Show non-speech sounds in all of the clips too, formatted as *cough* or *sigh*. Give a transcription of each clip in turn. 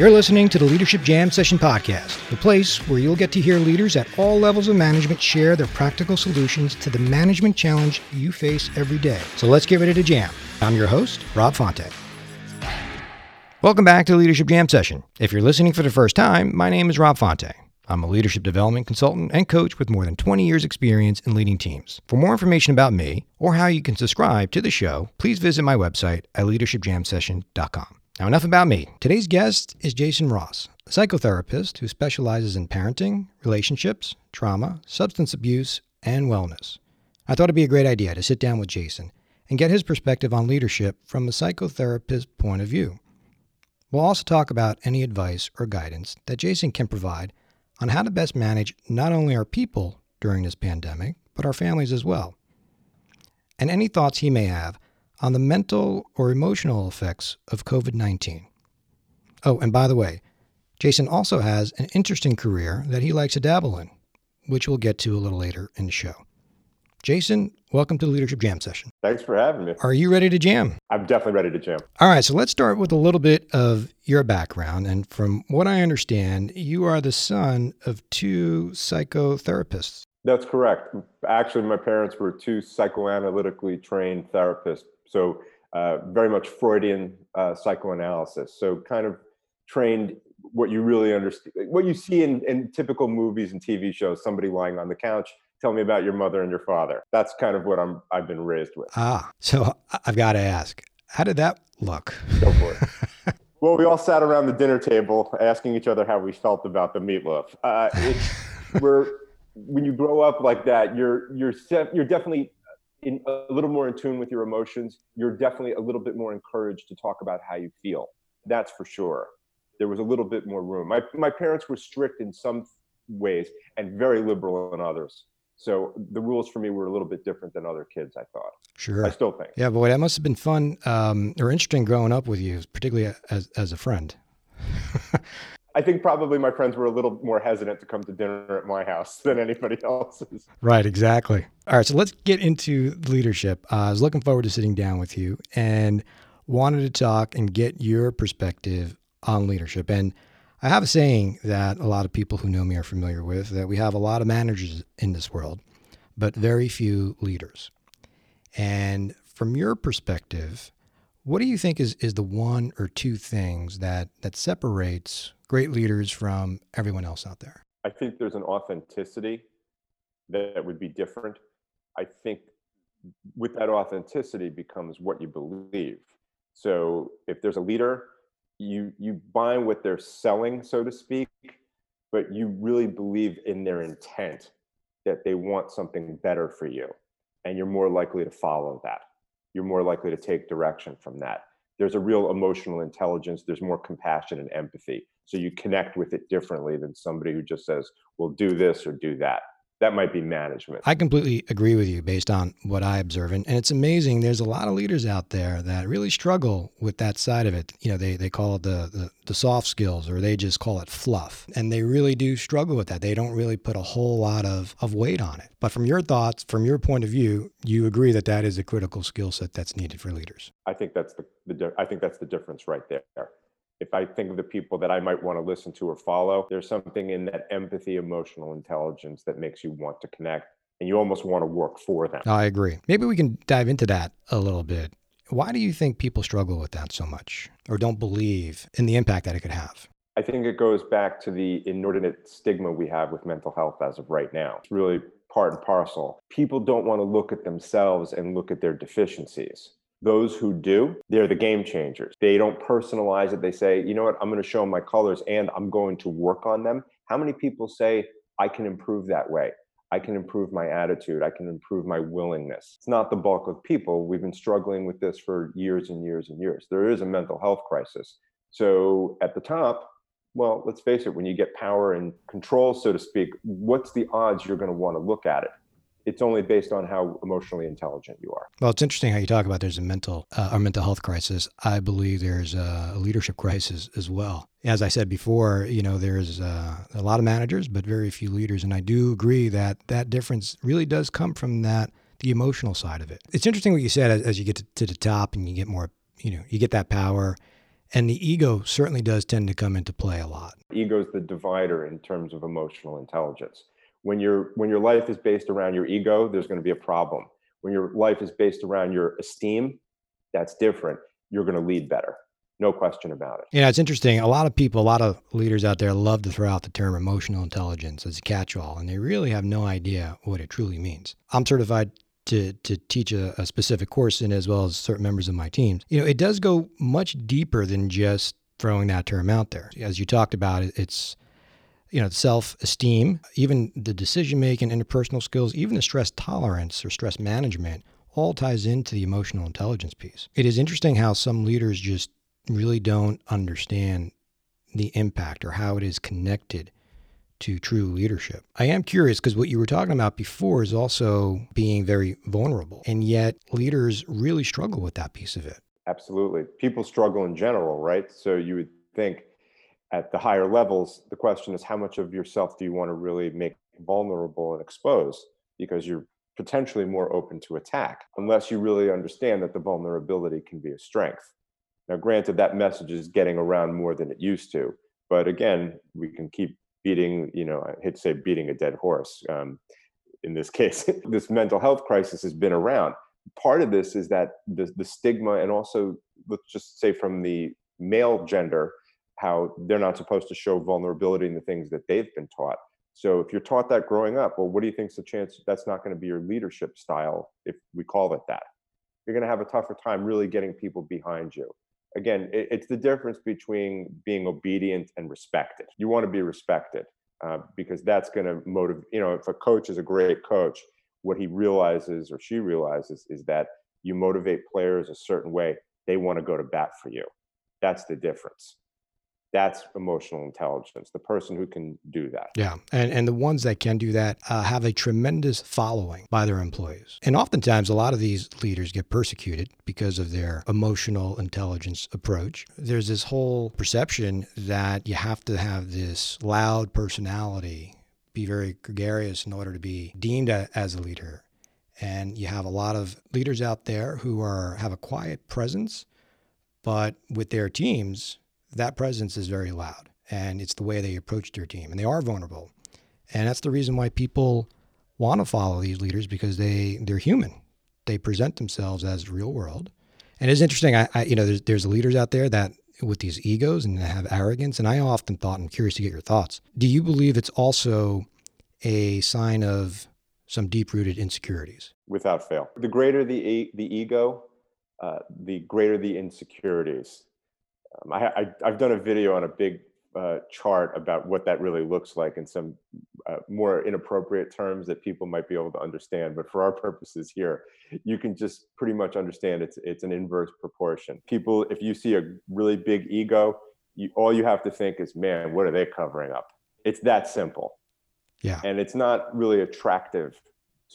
You're listening to the Leadership Jam Session Podcast, the place where you'll get to hear leaders at all levels of management share their practical solutions to the management challenge you face every day. So let's get ready to jam. I'm your host, Rob Fonte. Welcome back to Leadership Jam Session. If you're listening for the first time, my name is Rob Fonte. I'm a leadership development consultant and coach with more than 20 years' experience in leading teams. For more information about me or how you can subscribe to the show, please visit my website at leadershipjamsession.com. Now, enough about me. Today's guest is Jason Ross, a psychotherapist who specializes in parenting, relationships, trauma, substance abuse, and wellness. I thought it'd be a great idea to sit down with Jason and get his perspective on leadership from a psychotherapist's point of view. We'll also talk about any advice or guidance that Jason can provide on how to best manage not only our people during this pandemic, but our families as well. And any thoughts he may have on the mental or emotional effects of COVID 19. Oh, and by the way, Jason also has an interesting career that he likes to dabble in, which we'll get to a little later in the show. Jason, welcome to the Leadership Jam session. Thanks for having me. Are you ready to jam? I'm definitely ready to jam. All right, so let's start with a little bit of your background. And from what I understand, you are the son of two psychotherapists. That's correct. Actually, my parents were two psychoanalytically trained therapists so uh, very much Freudian uh, psychoanalysis. So kind of trained what you really understand, what you see in, in typical movies and TV shows, somebody lying on the couch. Tell me about your mother and your father. That's kind of what I'm. I've been raised with. Ah, so I've got to ask, how did that look? Go for it. *laughs* well, we all sat around the dinner table asking each other how we felt about the meatloaf. Uh, *laughs* we're when you grow up like that, you're you're you're definitely in a little more in tune with your emotions, you're definitely a little bit more encouraged to talk about how you feel. That's for sure. There was a little bit more room. My my parents were strict in some ways and very liberal in others. So the rules for me were a little bit different than other kids. I thought. Sure. I still think. Yeah, boy, that must have been fun um, or interesting growing up with you, particularly as as a friend. *laughs* I think probably my friends were a little more hesitant to come to dinner at my house than anybody *laughs* else's. Right, exactly. All right, so let's get into leadership. Uh, I was looking forward to sitting down with you and wanted to talk and get your perspective on leadership. And I have a saying that a lot of people who know me are familiar with that we have a lot of managers in this world, but very few leaders. And from your perspective, what do you think is, is the one or two things that, that separates great leaders from everyone else out there? I think there's an authenticity that would be different. I think with that authenticity becomes what you believe. So if there's a leader, you you buy what they're selling, so to speak, but you really believe in their intent that they want something better for you, and you're more likely to follow that. You're more likely to take direction from that. There's a real emotional intelligence there's more compassion and empathy. So you connect with it differently than somebody who just says well do this or do that that might be management. I completely agree with you based on what i observe. And, and it's amazing there's a lot of leaders out there that really struggle with that side of it. You know they, they call it the, the, the soft skills or they just call it fluff. And they really do struggle with that. They don't really put a whole lot of, of weight on it. But from your thoughts from your point of view you agree that that is a critical skill set that's needed for leaders. I think that's the the I think that's the difference right there. If I think of the people that I might want to listen to or follow, there's something in that empathy, emotional intelligence that makes you want to connect and you almost want to work for them. I agree. Maybe we can dive into that a little bit. Why do you think people struggle with that so much or don't believe in the impact that it could have? I think it goes back to the inordinate stigma we have with mental health as of right now. It's really part and parcel. People don't want to look at themselves and look at their deficiencies. Those who do, they're the game changers. They don't personalize it. They say, you know what, I'm going to show my colors and I'm going to work on them. How many people say, I can improve that way? I can improve my attitude. I can improve my willingness. It's not the bulk of people. We've been struggling with this for years and years and years. There is a mental health crisis. So at the top, well, let's face it, when you get power and control, so to speak, what's the odds you're going to want to look at it? It's only based on how emotionally intelligent you are. Well, it's interesting how you talk about there's a mental uh, or mental health crisis. I believe there's a leadership crisis as well. As I said before, you know, there's uh, a lot of managers, but very few leaders, and I do agree that that difference really does come from that the emotional side of it. It's interesting what you said as, as you get to, to the top and you get more, you know, you get that power And the ego certainly does tend to come into play a lot. Ego is the divider in terms of emotional intelligence. When your when your life is based around your ego, there's going to be a problem. When your life is based around your esteem, that's different. You're going to lead better. No question about it. Yeah, it's interesting. A lot of people, a lot of leaders out there love to throw out the term emotional intelligence as a catch all, and they really have no idea what it truly means. I'm certified to to teach a, a, specific course in as well as certain members of my team. You know, it does go much deeper than just throwing that term out there. As you talked about, it's you know self-esteem, even the decision-making, interpersonal skills, even the stress tolerance or stress management all ties into the emotional intelligence piece. It is interesting how some leaders just really don't understand the impact or how it is connected to true leadership. I am curious because what you were talking about before is also being very vulnerable. And yet, leaders really struggle with that piece of it. Absolutely. People struggle in general, right? So you would think at the higher levels, the question is how much of yourself do you want to really make vulnerable and exposed? Because you're potentially more open to attack, unless you really understand that the vulnerability can be a strength. Now, granted, that message is getting around more than it used to. But again, we can keep beating, you know, I hate to say beating a dead horse. Um, in this *laughs* case, this mental health crisis has been around. Part of this is that the, the stigma, and also let's just say from the male gender, how they're not supposed to show vulnerability in the things that they've been taught. So if you're taught that growing up, well, what do you think's the chance that's not going to be your leadership style if we call it that? You're going to have a tougher time really getting people behind you again, it, it's the difference between being obedient and respected. You want to be respected uh, because that's going to motivate. You know, if a coach is a great coach, what he realizes or she realizes is that you motivate players a certain way, they want to go to bat for you. That's the difference that's emotional intelligence the person who can do that. Yeah and and the ones that can do that uh, have a tremendous following by their employees. And oftentimes a lot of these leaders get persecuted because of their emotional intelligence approach. There's this whole perception that you have to have this loud personality be very gregarious in order to be deemed a, as a leader. And you have a lot of leaders out there who are have a quiet presence but with their teams that presence is very loud and it's the way they approach their team and they are vulnerable. And that's the reason why people want to follow these leaders because they they're human. They present themselves as real world. And it's interesting. I, I you know there's there's leaders out there that with these egos and have arrogance. And I often thought, I'm curious to get your thoughts. Do you believe it's also a sign of some deep rooted insecurities? Without fail. The greater the, the ego, uh, the greater the insecurities. Um, I, I, have done a video on a big uh, chart about what that really looks like in some uh, more inappropriate terms that people might be able to understand. But for our *laughs* purposes here, you can just pretty much understand it's it's an inverse proportion. People, if you see a really big ego, you, all you have to think is, man, what are they covering up? It's that simple. Yeah. And it's not really attractive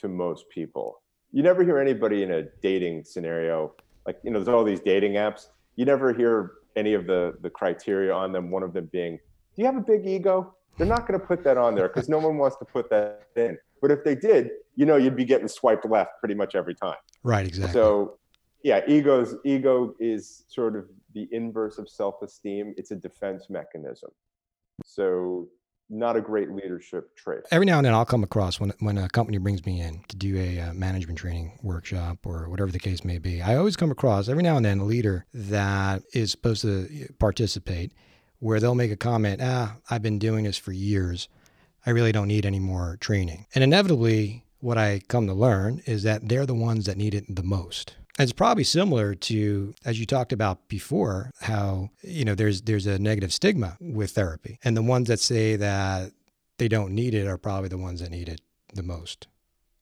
to most people. You never hear anybody in a dating scenario like you know, there's all these dating apps. You never hear any of the the criteria on them. One of them being, do you have a big ego? They're not going to put that on there because no one wants to put that in. But if they did, you know, you'd be getting swiped left pretty much every time. Right. Exactly. So, yeah, egos ego is sort of the inverse of self-esteem. It's a defense mechanism. So not a great leadership trait. Every now and then, I'll come across when when a company brings me in to do a uh, management training workshop or whatever the case may be. I always come across every now and then a leader that is supposed to participate, where they'll make a comment, "Ah, I've been doing this for years. I really don't need any more training." And inevitably, what I come to learn is that they're the ones that need it the most. It's probably similar to as you talked about before how you know there's there's a negative stigma with therapy and the ones that say that they don't need it are probably the ones that need it the most.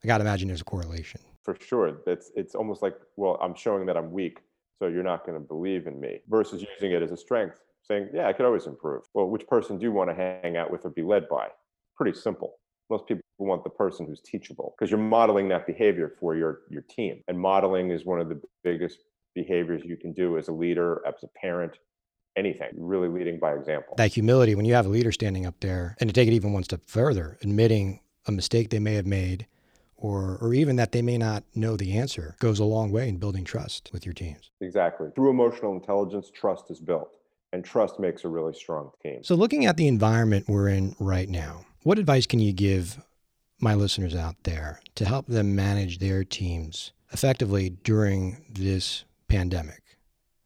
I got to imagine there's a correlation. For sure. That's it's almost like well I'm showing that I'm weak so you're not going to believe in me versus using it as a strength saying yeah I could always improve. Well which person do you want to hang out with or be led by? Pretty simple most people want the person who's teachable because you're modeling that behavior for your your team. And modeling is one of the biggest behaviors you can do as a leader as a parent anything really leading by example. That humility when you have a leader standing up there and to take it even one step further admitting a mistake they may have made or or even that they may not know the answer goes a long way in building trust with your teams. Exactly. Through emotional intelligence trust is built And trust makes a really strong team. So, looking at the environment we're in right now, what advice can you give my listeners out there to help them manage their teams effectively during this pandemic?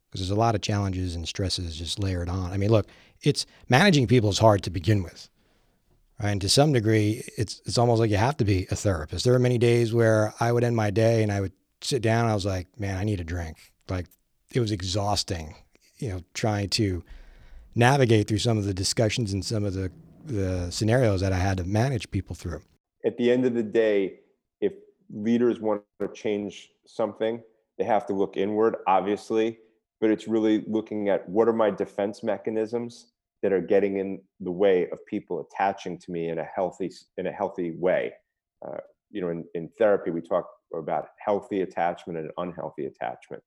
Because there's a lot of challenges and stresses just layered on. I mean, look, it's managing people is hard to begin with. Right? And to some degree, it's it's almost like you have to be a therapist. There are many days where I would end my day and I would sit down I was like, man, I need a drink. Like it was exhausting, you know, trying to navigate through some of the discussions and some of the the scenarios that I had to manage people through. At the end of the day, if leaders want to change something, they have to look inward, obviously, but it's really looking at what are my defense mechanisms that are getting in the way of people attaching to me in a healthy in a healthy way. Uh, you know, in, in therapy, we talk about healthy attachment and unhealthy attachment.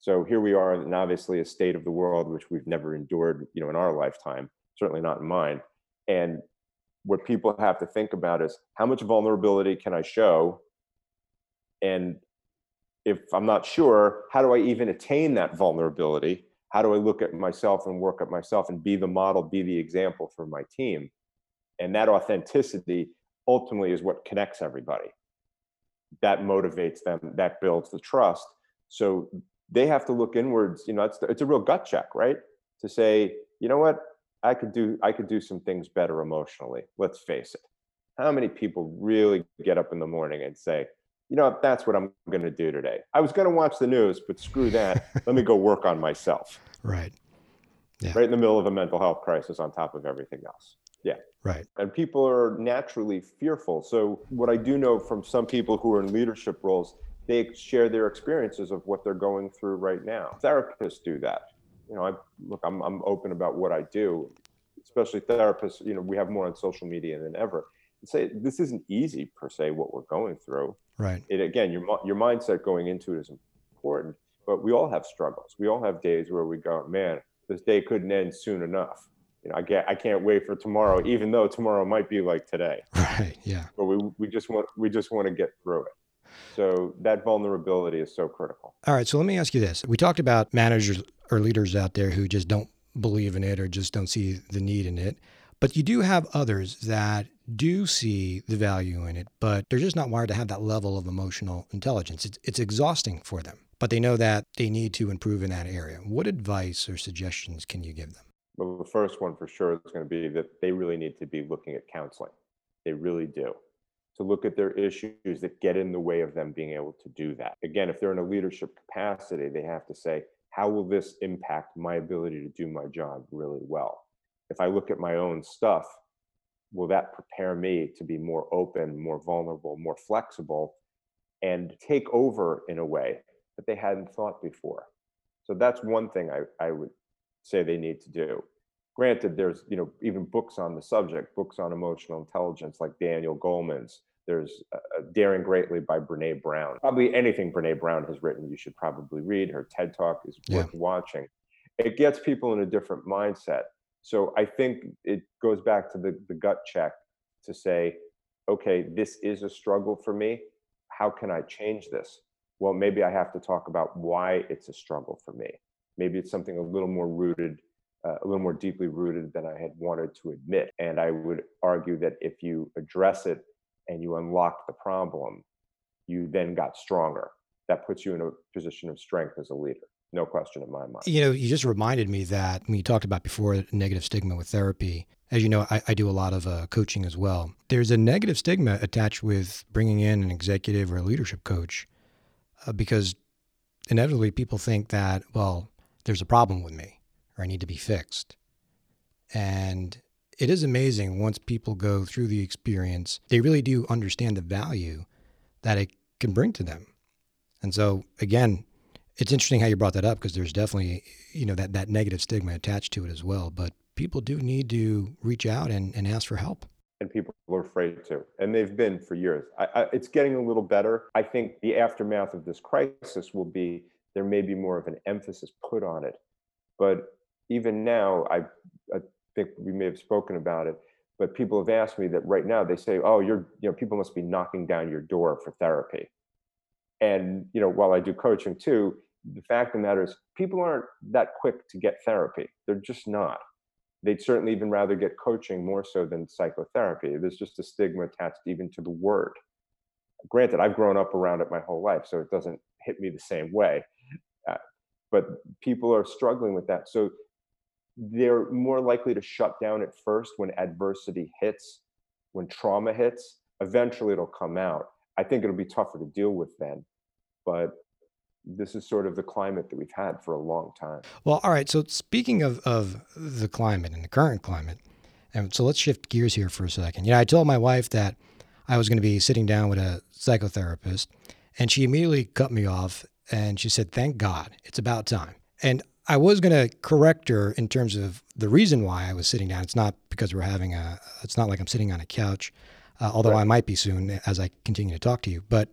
So here we are, and obviously a state of the world which we've never endured, you know, in our lifetime, certainly not in mine. And what people have to think about is how much vulnerability can I show? And if I'm not sure, how do I even attain that vulnerability? How do I look at myself and work at myself and be the model, be the example for my team? And that authenticity ultimately is what connects everybody. That motivates them, that builds the trust. So they have to look inwards. You know, it's, it's a real gut check, right? To say, you know what, I could do I could do some things better emotionally. Let's face it. How many people really get up in the morning and say, you know, that's what I'm going to do today. I was going to watch the news, but screw that. Let me go *laughs* work on myself. Right. Yeah. Right in the middle of a mental health crisis on top of everything else. Yeah. Right. And people are naturally fearful. So, what I do know from some people who are in leadership roles, they share their experiences of what they're going through right now. Therapists do that you know, I look, I'm, I'm open about what I do, especially therapists, you know, we have more on social media than ever. And say this isn't easy per se, what we're going through. Right. It, again, your, your mindset going into it is important, but we all have struggles. We all have days where we go, man, this day couldn't end soon enough. You know, I get, I can't wait for tomorrow, even though tomorrow might be like today. *laughs* Right. Yeah. But we, we just want, we just want to get through it. So that vulnerability is so critical. All right. So let me ask you this. We talked about managers or leaders out there who just don't believe in it or just don't see the need in it. But you do have others that do see the value in it, but they're just not wired to have that level of emotional intelligence. It's, it's exhausting for them, but they know that they need to improve in that area. What advice or suggestions can you give them? Well, the first one for sure is going to be that they really need to be looking at counseling. They really do to look at their issues that get in the way of them being able to do that. Again, if they're in a leadership capacity, they have to say, how will this impact my ability to do my job really well? If I look at my own stuff, will that prepare me to be more open, more vulnerable, more flexible, and take over in a way that they hadn't thought before? So that's one thing I, I would say they need to do granted there's you know even books on the subject books on emotional intelligence like daniel goleman's there's uh, daring greatly by brene brown. Probably anything brene brown has written you should probably read. Her ted talk is worth yeah. watching. It gets people in a different mindset. So i think it goes back to the, the gut check to say okay this is a struggle for me. How can i change this? Well maybe i have to talk about why it's a struggle for me. Maybe it's something a little more rooted uh, a little more deeply rooted than I had wanted to admit. And I would argue that if you address it and you unlock the problem, you then got stronger. That puts you in a position of strength as a leader. No question in my mind. You know, you just reminded me that when you talked about before negative stigma with therapy, as you know, I, I do a lot of uh, coaching as well. There's a negative stigma attached with bringing in an executive or a leadership coach uh, because inevitably people think that, well, there's a problem with me or I need to be fixed. And it is amazing once people go through the experience, they really do understand the value that it can bring to them. And so, again, it's interesting how you brought that up because there's definitely, you know, that, that negative stigma attached to it as well. But people do need to reach out and, and ask for help. And people are afraid to, and they've been for years. I, I, it's getting a little better. I think the aftermath of this crisis will be there may be more of an emphasis put on it. But even now, I, I think we may have spoken about it, but people have asked me that right now they say, oh, you're, you know, people must be knocking down your door for therapy. And, you know, while I do coaching too, the fact of the matter is, people aren't that quick to get therapy. They're just not. They'd certainly even rather get coaching more so than psychotherapy. There's just a stigma attached even to the word. Granted, I've grown up around it my whole life, so it doesn't hit me the same way. Uh, but people are struggling with that. So they're more likely to shut down at first when adversity hits, when trauma hits. Eventually, it'll come out. I think it'll be tougher to deal with then. But this is sort of the climate that we've had for a long time. Well, all right. So speaking of, of the climate and the current climate, and so let's shift gears here for a second. You know, I told my wife that I was going to be sitting down with a psychotherapist, and she immediately cut me off and she said, "Thank God, it's about time." And I was going to correct her in terms of the reason why I was sitting down. It's not because we're having a. It's not like I'm sitting on a couch, uh, although right. I might be soon as I continue to talk to you. But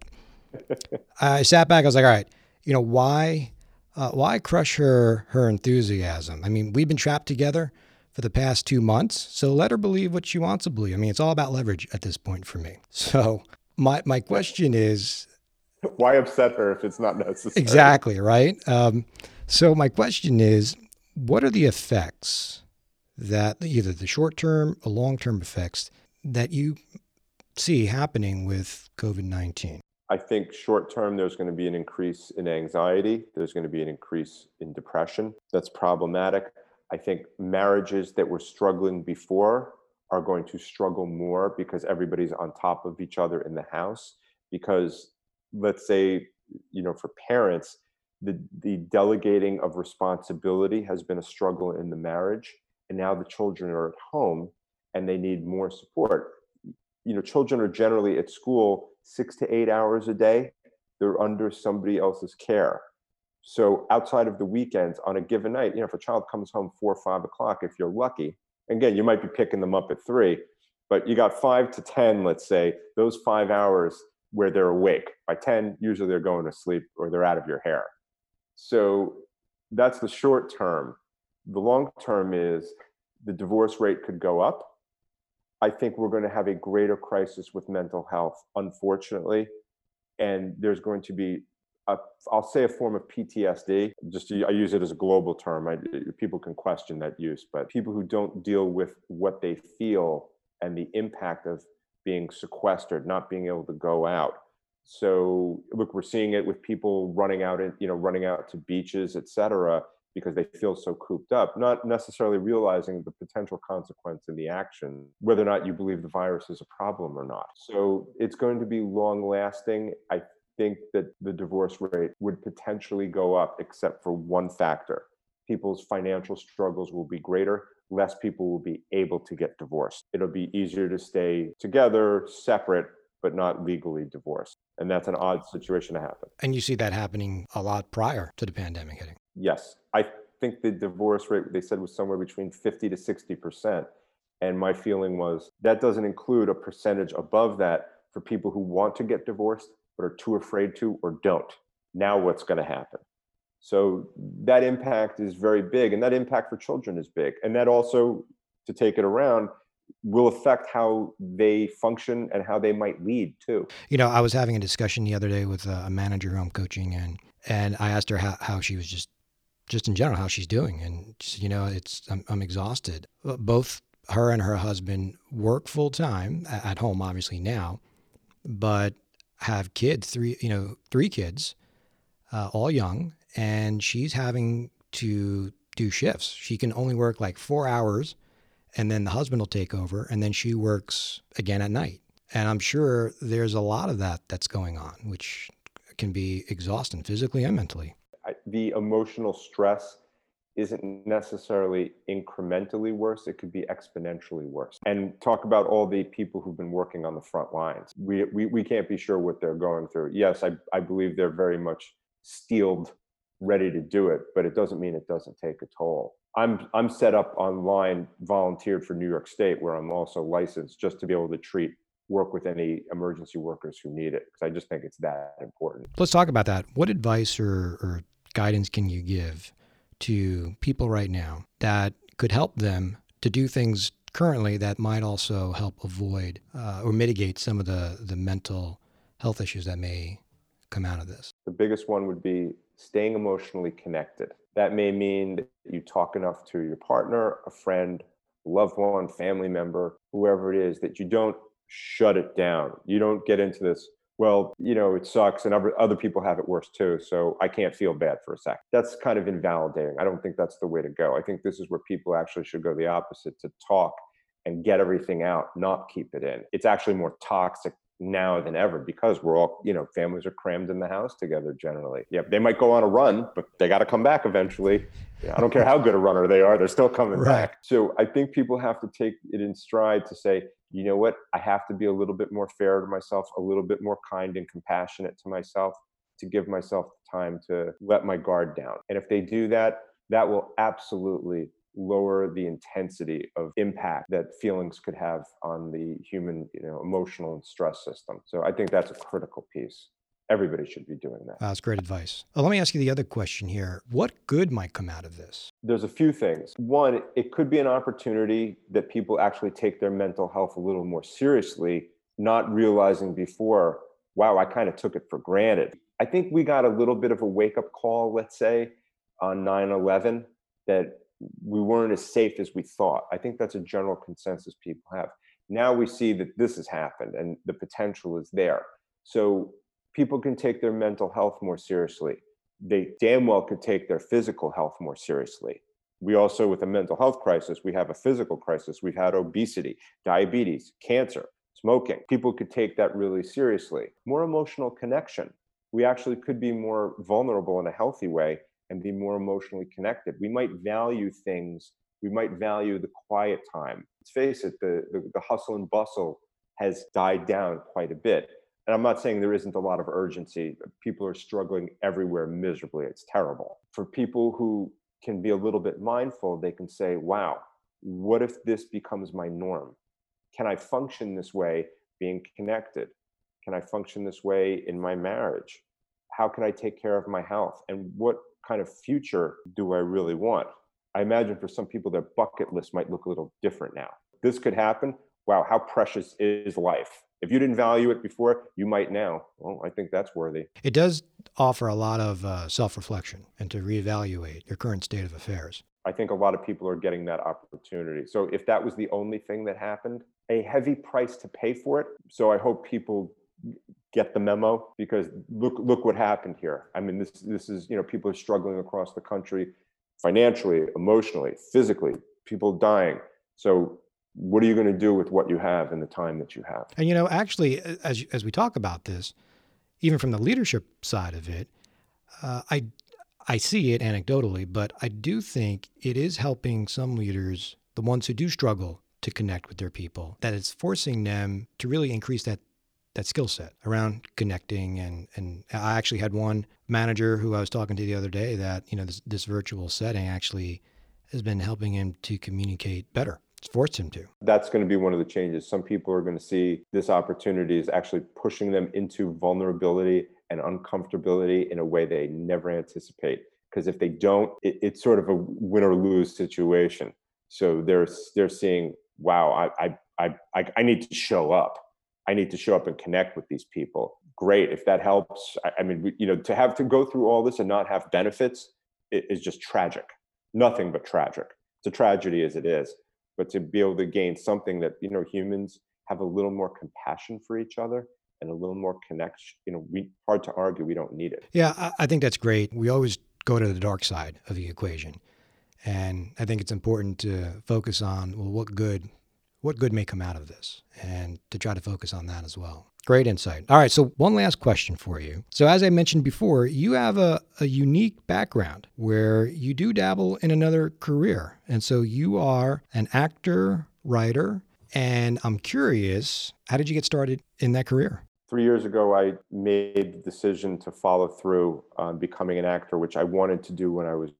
*laughs* I sat back. I was like, "All right." you know, why uh, why crush her her enthusiasm? I mean, we've been trapped together for the past two months, so let her believe what she wants to believe. I mean, it's all about leverage at this point for me. *laughs* So my my question is, why upset her if it's not necessary? Exactly right. Um, so my question is, what are the effects that either the short term or long term effects that you see happening with COVID nineteen? I think short term, there's going to be an increase in anxiety. There's going to be an increase in depression. That's problematic. I think marriages that were struggling before are going to struggle more because everybody's on top of each other in the house. Because let's say, you know, for parents, the, the delegating of responsibility has been a struggle in the marriage. And now the children are at home and they need more support. You know, children are generally at school six to eight hours a day, they're under somebody else's care. So outside of the weekends, on a given night, you know, if a child comes home four or five o'clock, if you're lucky, again, you might be picking them up at three, but you got five to 10, let's say, those five hours where they're awake. By 10, usually they're going to sleep or they're out of your hair. So that's the short term. The long term is the divorce rate could go up I think we're going to have a greater crisis with mental health, unfortunately. And there's going to be, i will say a form of PTSD. Just I use it as a global term. I, people can question that use, but people who don't deal with what they feel and the impact of being sequestered, not being able to go out. So look, we're seeing it with people running out and you know running out to beaches, et cetera because they feel so cooped up, not necessarily realizing the potential consequence in the action, whether or not you believe the virus is a problem or not. So it's going to be long lasting. I think that the divorce rate would potentially go up, except for one factor people's financial struggles will be greater. Less people will be able to get divorced. It'll be easier to stay together, separate, but not legally divorced. And that's an odd situation to happen. And you see that happening a lot prior to the pandemic hitting. Yes, I think the divorce rate they said was somewhere between 50 to 60 percent. And my feeling was that doesn't include a percentage above that for people who want to get divorced but are too afraid to or don't. Now what's going to happen? So that impact is very big, and that impact for children is big, and that also, to take it around, will affect how they function and how they might lead too. You know, I was having a discussion the other day with a manager who I'm coaching, and and I asked her how, how she was just just in general how she's doing and you know it's I'm, I'm exhausted both her and her husband work full time at home obviously now but have kids three you know three kids uh, all young and she's having to do shifts she can only work like four hours and then the husband will take over and then she works again at night. And i'm sure there's a lot of that that's going on which can be exhausting physically and mentally. The emotional stress isn't necessarily incrementally worse. It could be exponentially worse. And talk about all the people who've been working on the front lines. We we, we can't be sure what they're going through. Yes I, I believe they're very much steeled ready to do it but it doesn't mean it doesn't take a toll i'm i'm set up online volunteered for new york state where i'm also licensed just to be able to treat work with any emergency workers who need it because i just think it's that important let's talk about that what advice or, or guidance can you give to people right now that could help them to do things currently that might also help avoid uh, or mitigate some of the, the mental health issues that may come out of this? The biggest one would be staying emotionally connected. That may mean that you talk enough to your partner, a friend, loved one, family member, whoever it is, that you don't shut it down. You don't get into this, well, you know, it sucks and other, other people have it worse too. So I can't feel bad for a sec. That's kind of invalidating. I don't think that's the way to go. I think this is where people actually should go the opposite to talk and get everything out, not keep it in. It's actually more toxic now than ever because we're all, you know, families are crammed in the house together generally. Yeah, they might go on a run, but they got to come back eventually. I don't care how good a runner they are, they're still coming right. back. So I think people have to take it in stride to say, you know what, I have to be a little bit more fair to myself, a little bit more kind and compassionate to myself to give myself the time to let my guard down. And if they do that, that will absolutely lower the intensity of impact that feelings could have on the human you know emotional and stress system. So i think that's a critical piece. Everybody should be doing that. That's great advice. Well, let me ask you the other question here. What good might come out of this? There's a few things. One it could be an opportunity that people actually take their mental health a little more seriously not realizing before wow i kind of took it for granted. I think we got a little bit of a wake up call let's say on 9-11 that we weren't as safe as we thought. I think that's a general consensus people have. Now we see that this has happened and the potential is there. So people can take their mental health more seriously. They damn well could take their physical health more seriously. We also, with a mental health crisis, we have a physical crisis. We've had obesity, diabetes, cancer, smoking. People could take that really seriously. More emotional connection. We actually could be more vulnerable in a healthy way and be more emotionally connected. We might value things, we might value the quiet time. Let's face it, the, the, the hustle and bustle has died down quite a bit. And I'm not saying there isn't a lot of urgency. People are struggling everywhere miserably. It's terrible. For people who can be a little bit mindful, they can say, wow, what if this becomes my norm? Can I function this way being connected? Can I function this way in my marriage? How can I take care of my health? And what kind of future do I really want? I imagine for some people, their bucket list might look a little different now. This could happen. Wow, how precious is life? If you didn't value it before, you might now. Well, I think that's worthy. It does offer a lot of uh, self reflection and to reevaluate your current state of affairs. I think a lot of people are getting that opportunity. So if that was the only thing that happened, a heavy price to pay for it. So I hope people get the memo because look look what happened here. I mean this this is you know people are struggling across the country financially, emotionally, physically, people dying. So what are you going to do with what you have in the time that you have? And you know, actually, as as we talk about this, even from the leadership side of it, uh, I I see it anecdotally, but I do think it is helping some leaders, the ones who do struggle to connect with their people, that it's forcing them to really increase that that skill set around connecting and and I actually had one manager who I was talking to the other day that you know this this virtual setting actually has been helping him to communicate better. It's forced him to. That's going to be one of the changes. Some people are going to see this opportunity is actually pushing them into vulnerability and uncomfortability in a way they never anticipate. Because if they don't, it, it's sort of a win or lose situation. So they're they're seeing, wow, I I I I need to show up I need to show up and connect with these people. Great. If that helps, I, I mean, you know, to have to go through all this and not have benefits is just tragic. Nothing but tragic. It's a tragedy as it is. But to be able to gain something that, you know, humans have a little more compassion for each other and a little more connection, you know, we hard to argue we don't need it. Yeah, I, I think that's great. We always go to the dark side of the equation. And I think it's important to focus on well, what good what good may come out of this and to try to focus on that as well. Great insight. All right, so one last question for you. So, as I mentioned before, you have a, a unique background where you do dabble in another career. And so you are an actor, writer, and I'm curious, how did you get started in that career? Three years ago, I made the decision to follow through on becoming an actor, which I wanted to do when I was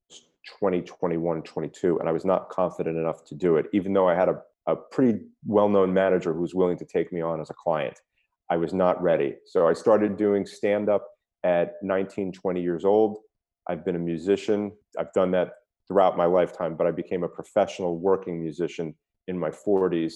20, 21, 22, and I was not confident enough to do it, even though I had a a pretty well-known manager who was willing to take me on as a client. I was not ready. So I started doing stand-up at 19, 20 years old. I've been a musician. I've done that throughout my lifetime, but I became a professional working musician in my 40s.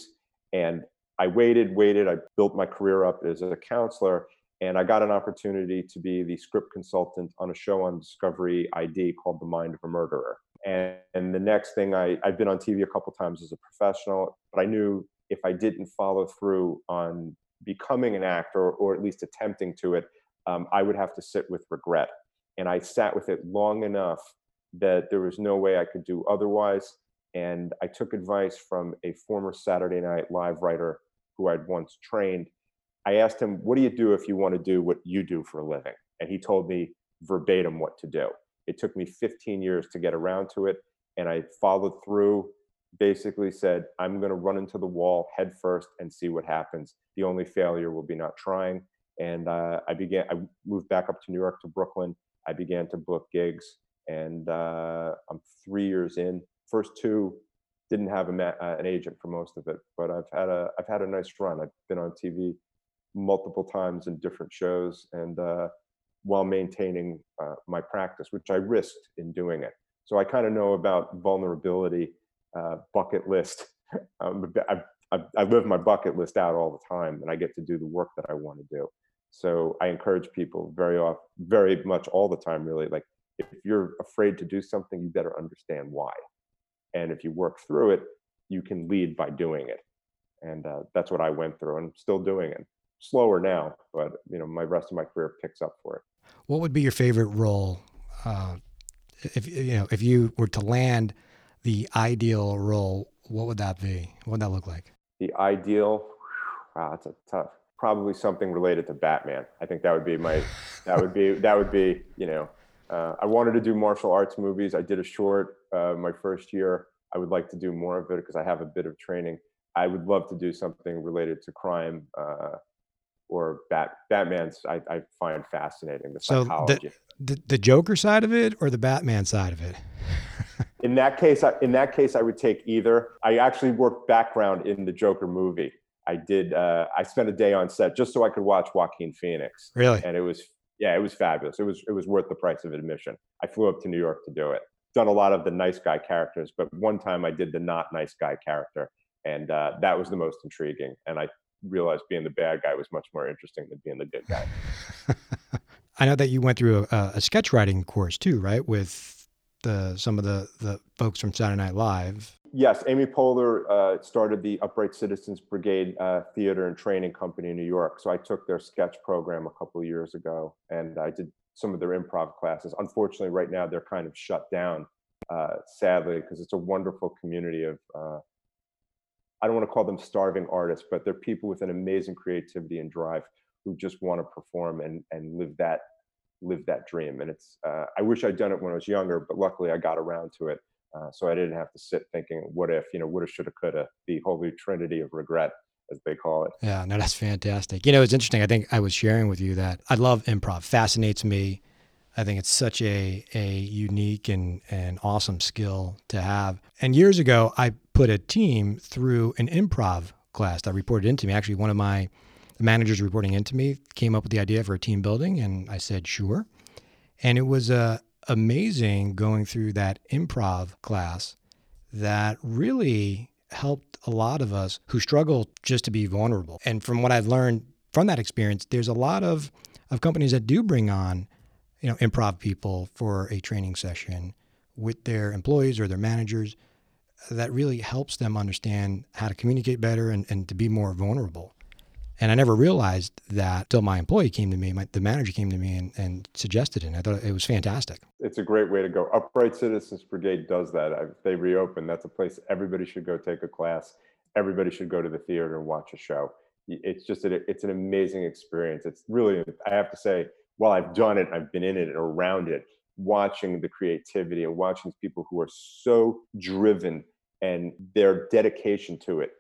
And I waited, waited. I built my career up as a counselor. And I got an opportunity to be the script consultant on a show on Discovery ID called The Mind of a Murderer. And, and the next thing, I, I've been on TV a couple times as a professional, but I knew if I didn't follow through on becoming an actor or at least attempting to it, um, I would have to sit with regret. And I sat with it long enough that there was no way I could do otherwise. And I took advice from a former Saturday Night Live writer who I'd once trained. I asked him, What do you do if you want to do what you do for a living? And he told me verbatim what to do. It took me 15 years to get around to it. And I followed through, basically said, I'm going to run into the wall head first and see what happens. The only failure will be not trying. And uh, I began, I moved back up to New York to Brooklyn. I began to book gigs. And uh, I'm three years in. First two didn't have a uh, an agent for most of it, but I've had a I've had a nice run. I've been on TV multiple times in different shows, and uh, while maintaining uh, my practice, which I risked in doing it. So I kind of know about vulnerability uh, bucket list. *laughs* um, I, I, I live my bucket list out all the time, and I get to do the work that I want to do. So I encourage people very off, very much all the time, really. Like if you're afraid to do something, you better understand why and if you work through it you can lead by doing it and uh, that's what i went through and I'm still doing it slower now but you know my rest of my career picks up for it what would be your favorite role uh, if you know if you were to land the ideal role what would that be what would that look like the ideal wow that's a tough probably something related to batman i think that would be my *laughs* that would be that would be you know uh, I wanted to do martial arts movies. I did a short uh, my first year. I would like to do more of it because I have a bit of training. I would love to do something related to crime uh, or Bat Batman's. I, I, find fascinating the so psychology. The, the, the Joker side of it or the Batman side of it. *laughs* in that case, I, in that case, I would take either. I actually worked background in the Joker movie. I did. Uh, I spent a day on set just so I could watch Joaquin Phoenix. Really, and it was yeah, it was fabulous. It was it was worth the price of admission. I flew up to New York to do it. Done a lot of the nice guy characters, but one time I did the not nice guy character, and uh, that was the most intriguing. And I realized being the bad guy was much more interesting than being the good guy. *laughs* I know that you went through a, a sketch writing course too, right? With the some of the the folks from Saturday Night Live. Yes, Amy Poehler uh, started the Upright Citizens Brigade uh, Theater and Training Company in New York. So I took their sketch program a couple of years ago, and I did some of their improv classes. Unfortunately, right now they're kind of shut down, uh, sadly, because it's a wonderful community of. I don't want to call them starving artists, but they're people with an amazing creativity and drive who just want to perform and and live that live that dream. And it's uh, I wish I'd done it when I was younger, but luckily I got around to it uh, so I didn't have to sit thinking, what if, you know, woulda, shoulda, coulda, the holy trinity of regret, as they call it. Yeah, no, that's fantastic. You know, it's interesting. I think I was sharing with you that I love improv, fascinates me. I think it's such a, a unique and, and awesome skill to have. And years ago, I put a team through an improv class that reported into me. Actually, one of my managers reporting into me came up with the idea for a team building, and I said, sure. And it was a, amazing going through that improv class that really helped a lot of us who struggle just to be vulnerable. And from what I've learned from that experience, there's a lot of, of companies that do bring on, you know, improv people for a training session with their employees or their managers that really helps them understand how to communicate better and, and to be more vulnerable. And I never realized that till my employee came to me, my, the manager came to me and, and suggested it. And I thought it was fantastic. It's a great way to go. Upright Citizens Brigade does that. They reopen, that's a place everybody should go take a class. Everybody should go to the theater and watch a show. It's just, a, it's an amazing experience. It's really, I have to say, while I've done it, I've been in it and around it, watching the creativity and watching people who are so driven and their dedication to it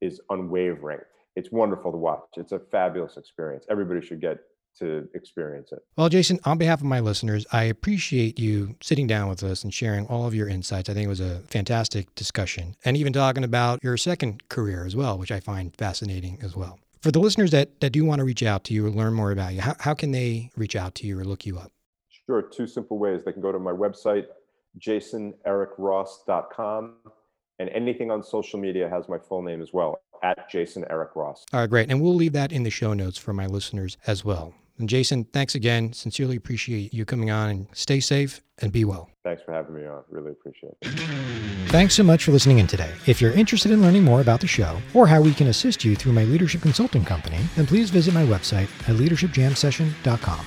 is unwavering it's wonderful to watch. It's a fabulous experience. Everybody should get to experience it. Well, Jason, on behalf of my listeners, I appreciate you sitting down with us and sharing all of your insights. I think it was a fantastic discussion and even talking about your second career as well, which I find fascinating as well. For the listeners that, that do want to reach out to you or learn more about you, how, how can they reach out to you or look you up? Sure. Two simple ways. They can go to my website, jasonerickross.com, and anything on social media has my full name as well at Jason Eric Ross. All right, great. And we'll leave that in the show notes for my listeners as well. And Jason, thanks again. Sincerely appreciate you coming on and stay safe and be well. Thanks for having me on. Really appreciate it. Thanks so much for listening in today. If you're interested in learning more about the show or how we can assist you through my leadership consulting company, then please visit my website at leadershipjamsession.com.